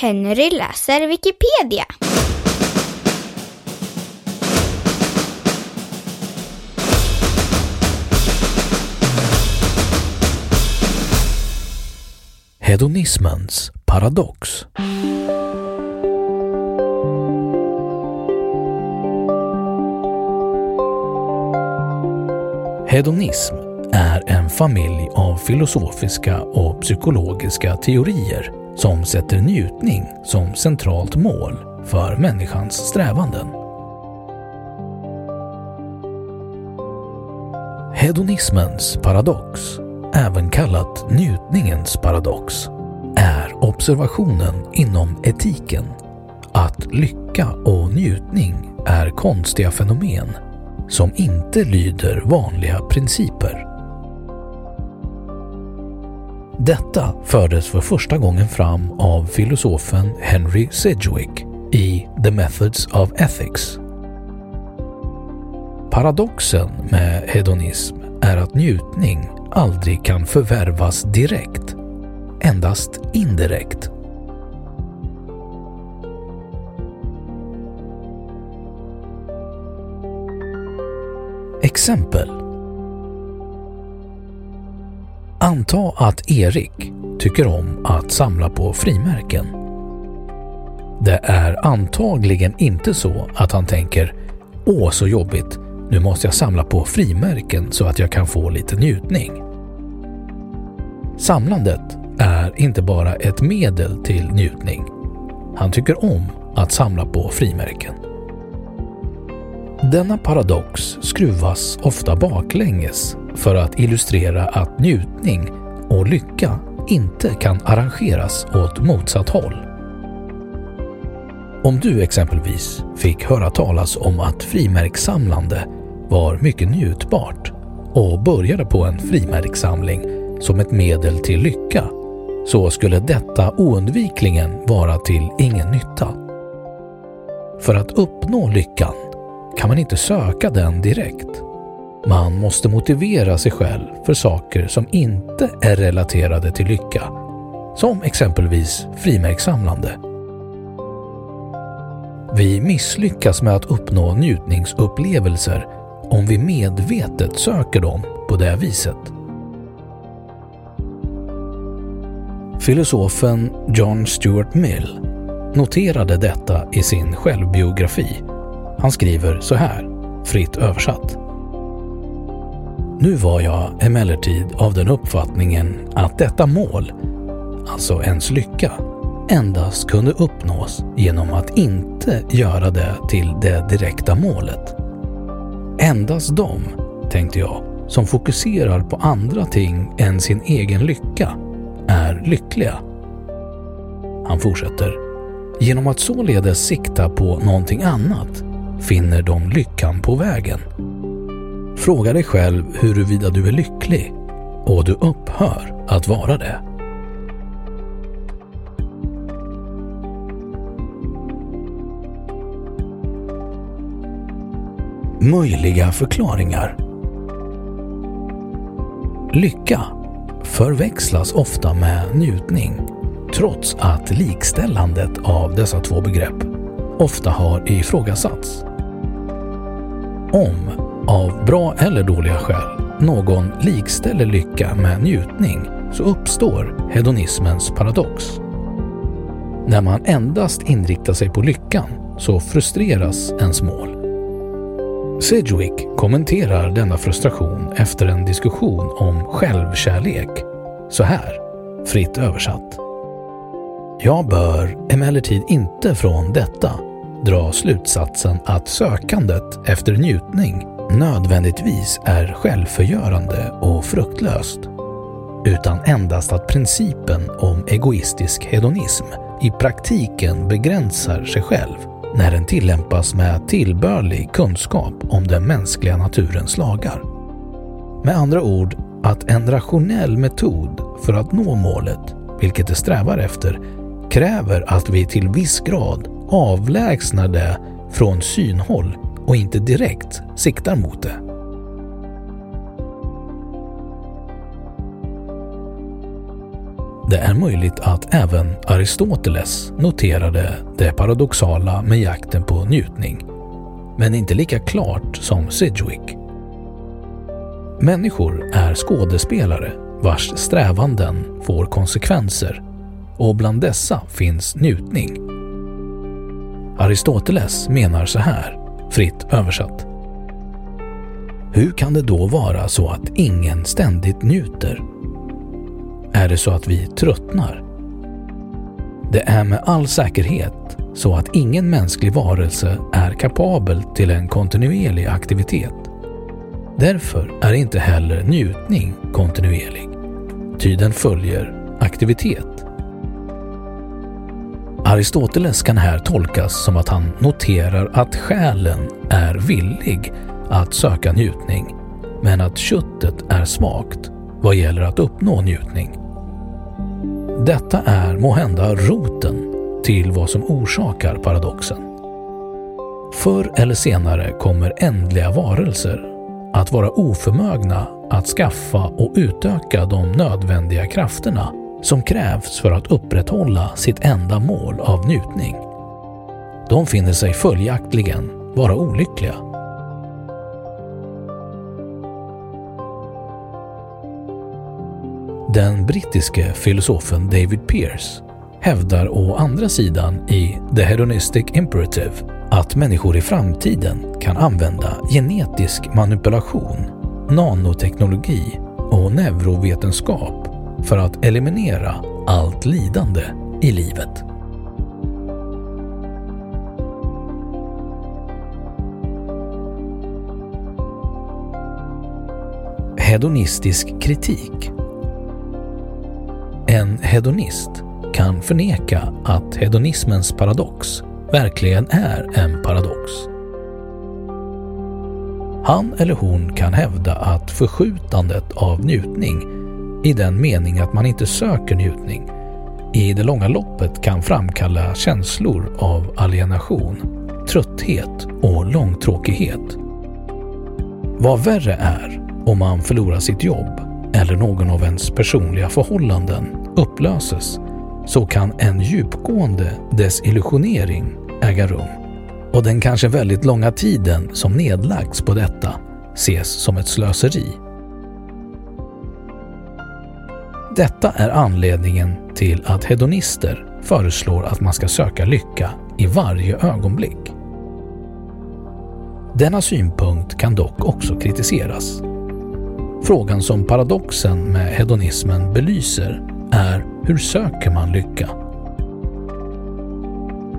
Henry läser Wikipedia. Hedonismens paradox. Hedonism är en familj av filosofiska och psykologiska teorier som sätter njutning som centralt mål för människans strävanden. Hedonismens paradox, även kallat njutningens paradox, är observationen inom etiken att lycka och njutning är konstiga fenomen som inte lyder vanliga principer. Detta fördes för första gången fram av filosofen Henry Sidgwick i The Methods of Ethics. Paradoxen med hedonism är att njutning aldrig kan förvärvas direkt, endast indirekt. Exempel Anta att Erik tycker om att samla på frimärken. Det är antagligen inte så att han tänker Åh, så jobbigt, nu måste jag samla på frimärken så att jag kan få lite njutning. Samlandet är inte bara ett medel till njutning. Han tycker om att samla på frimärken. Denna paradox skruvas ofta baklänges för att illustrera att njutning och lycka inte kan arrangeras åt motsatt håll. Om du exempelvis fick höra talas om att frimärkssamlande var mycket njutbart och började på en frimärkssamling som ett medel till lycka så skulle detta oundvikligen vara till ingen nytta. För att uppnå lyckan kan man inte söka den direkt. Man måste motivera sig själv för saker som inte är relaterade till lycka, som exempelvis frimärkssamlande. Vi misslyckas med att uppnå njutningsupplevelser om vi medvetet söker dem på det viset. Filosofen John Stuart Mill noterade detta i sin självbiografi. Han skriver så här, fritt översatt. Nu var jag emellertid av den uppfattningen att detta mål, alltså ens lycka, endast kunde uppnås genom att inte göra det till det direkta målet. Endast de, tänkte jag, som fokuserar på andra ting än sin egen lycka är lyckliga. Han fortsätter. Genom att således sikta på någonting annat finner de lyckan på vägen. Fråga dig själv huruvida du är lycklig och du upphör att vara det. Möjliga förklaringar Lycka förväxlas ofta med njutning trots att likställandet av dessa två begrepp ofta har ifrågasatts. Om, av bra eller dåliga skäl, någon likställer lycka med njutning så uppstår hedonismens paradox. När man endast inriktar sig på lyckan så frustreras ens mål. Sedgwick kommenterar denna frustration efter en diskussion om självkärlek så här, fritt översatt. Jag bör emellertid inte från detta dra slutsatsen att sökandet efter njutning nödvändigtvis är självförgörande och fruktlöst, utan endast att principen om egoistisk hedonism i praktiken begränsar sig själv när den tillämpas med tillbörlig kunskap om den mänskliga naturens lagar. Med andra ord, att en rationell metod för att nå målet, vilket det strävar efter, kräver att vi till viss grad avlägsnar det från synhåll och inte direkt siktar mot det. Det är möjligt att även Aristoteles noterade det paradoxala med jakten på njutning, men inte lika klart som Sidgwick. Människor är skådespelare vars strävanden får konsekvenser och bland dessa finns njutning. Aristoteles menar så här, fritt översatt. Hur kan det då vara så att ingen ständigt njuter? Är det så att vi tröttnar? Det är med all säkerhet så att ingen mänsklig varelse är kapabel till en kontinuerlig aktivitet. Därför är inte heller njutning kontinuerlig, ty den följer aktivitet. Aristoteles kan här tolkas som att han noterar att själen är villig att söka njutning, men att köttet är svagt vad gäller att uppnå njutning. Detta är måhända roten till vad som orsakar paradoxen. Förr eller senare kommer ändliga varelser att vara oförmögna att skaffa och utöka de nödvändiga krafterna som krävs för att upprätthålla sitt enda mål av njutning. De finner sig följaktligen vara olyckliga. Den brittiske filosofen David Pearce hävdar å andra sidan i The Hedonistic Imperative att människor i framtiden kan använda genetisk manipulation, nanoteknologi och neurovetenskap för att eliminera allt lidande i livet. Hedonistisk kritik En hedonist kan förneka att hedonismens paradox verkligen är en paradox. Han eller hon kan hävda att förskjutandet av njutning i den mening att man inte söker njutning, i det långa loppet kan framkalla känslor av alienation, trötthet och långtråkighet. Vad värre är om man förlorar sitt jobb eller någon av ens personliga förhållanden upplöses så kan en djupgående desillusionering äga rum och den kanske väldigt långa tiden som nedlagts på detta ses som ett slöseri. Detta är anledningen till att hedonister föreslår att man ska söka lycka i varje ögonblick. Denna synpunkt kan dock också kritiseras. Frågan som paradoxen med hedonismen belyser är hur söker man lycka?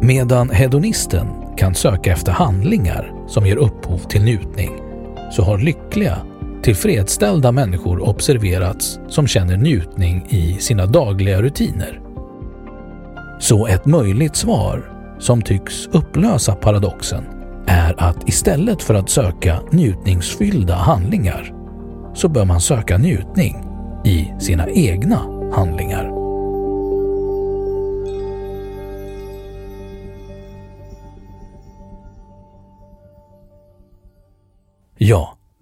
Medan hedonisten kan söka efter handlingar som ger upphov till njutning så har lyckliga tillfredsställda människor observerats som känner njutning i sina dagliga rutiner. Så ett möjligt svar, som tycks upplösa paradoxen, är att istället för att söka njutningsfyllda handlingar så bör man söka njutning i sina egna handlingar.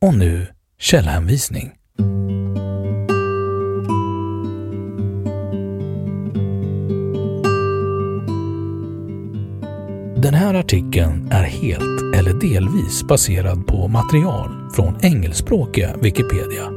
Och nu källhänvisning. Den här artikeln är helt eller delvis baserad på material från engelskspråkiga Wikipedia